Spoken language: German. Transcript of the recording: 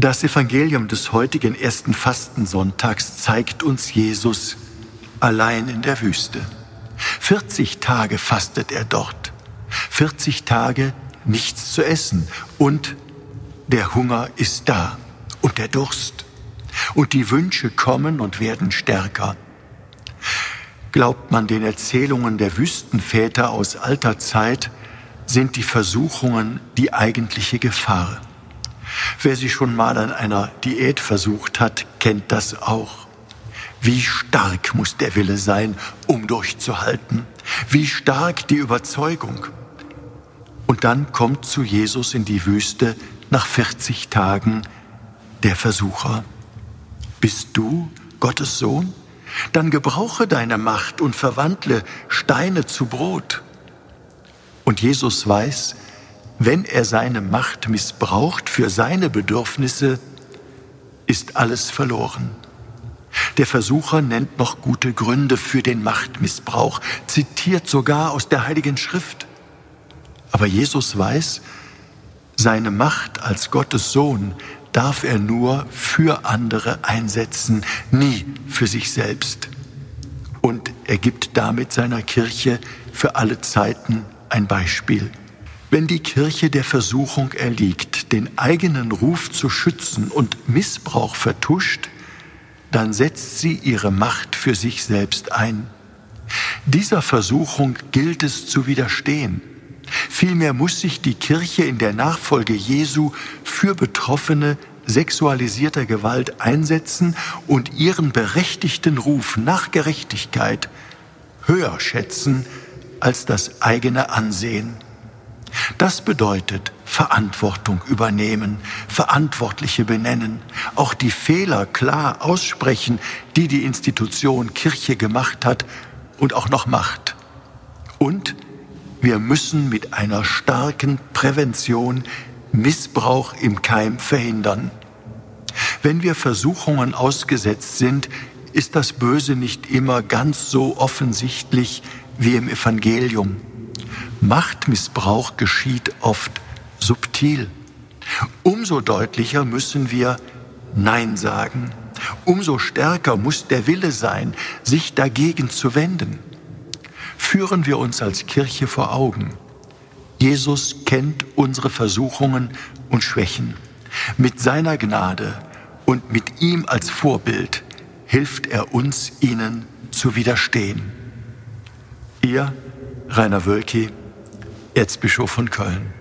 Das Evangelium des heutigen ersten Fastensonntags zeigt uns Jesus allein in der Wüste. 40 Tage fastet er dort. 40 Tage nichts zu essen und der Hunger ist da und der Durst und die Wünsche kommen und werden stärker. Glaubt man den Erzählungen der Wüstenväter aus alter Zeit, sind die Versuchungen die eigentliche Gefahr. Wer sich schon mal an einer Diät versucht hat, kennt das auch. Wie stark muss der Wille sein, um durchzuhalten? Wie stark die Überzeugung? Und dann kommt zu Jesus in die Wüste nach 40 Tagen der Versucher. Bist du Gottes Sohn? Dann gebrauche deine Macht und verwandle Steine zu Brot. Und Jesus weiß, wenn er seine Macht missbraucht für seine Bedürfnisse, ist alles verloren. Der Versucher nennt noch gute Gründe für den Machtmissbrauch, zitiert sogar aus der Heiligen Schrift. Aber Jesus weiß, seine Macht als Gottes Sohn darf er nur für andere einsetzen, nie für sich selbst. Und er gibt damit seiner Kirche für alle Zeiten ein Beispiel. Wenn die Kirche der Versuchung erliegt, den eigenen Ruf zu schützen und Missbrauch vertuscht, dann setzt sie ihre Macht für sich selbst ein. Dieser Versuchung gilt es zu widerstehen. Vielmehr muss sich die Kirche in der Nachfolge Jesu für Betroffene sexualisierter Gewalt einsetzen und ihren berechtigten Ruf nach Gerechtigkeit höher schätzen als das eigene Ansehen. Das bedeutet Verantwortung übernehmen, Verantwortliche benennen, auch die Fehler klar aussprechen, die die Institution Kirche gemacht hat und auch noch macht. Und wir müssen mit einer starken Prävention Missbrauch im Keim verhindern. Wenn wir Versuchungen ausgesetzt sind, ist das Böse nicht immer ganz so offensichtlich wie im Evangelium. Machtmissbrauch geschieht oft subtil. Umso deutlicher müssen wir Nein sagen. Umso stärker muss der Wille sein, sich dagegen zu wenden. Führen wir uns als Kirche vor Augen. Jesus kennt unsere Versuchungen und Schwächen. Mit seiner Gnade und mit ihm als Vorbild hilft er uns, ihnen zu widerstehen. Ihr, Rainer Wölki, Erzbischof von Köln.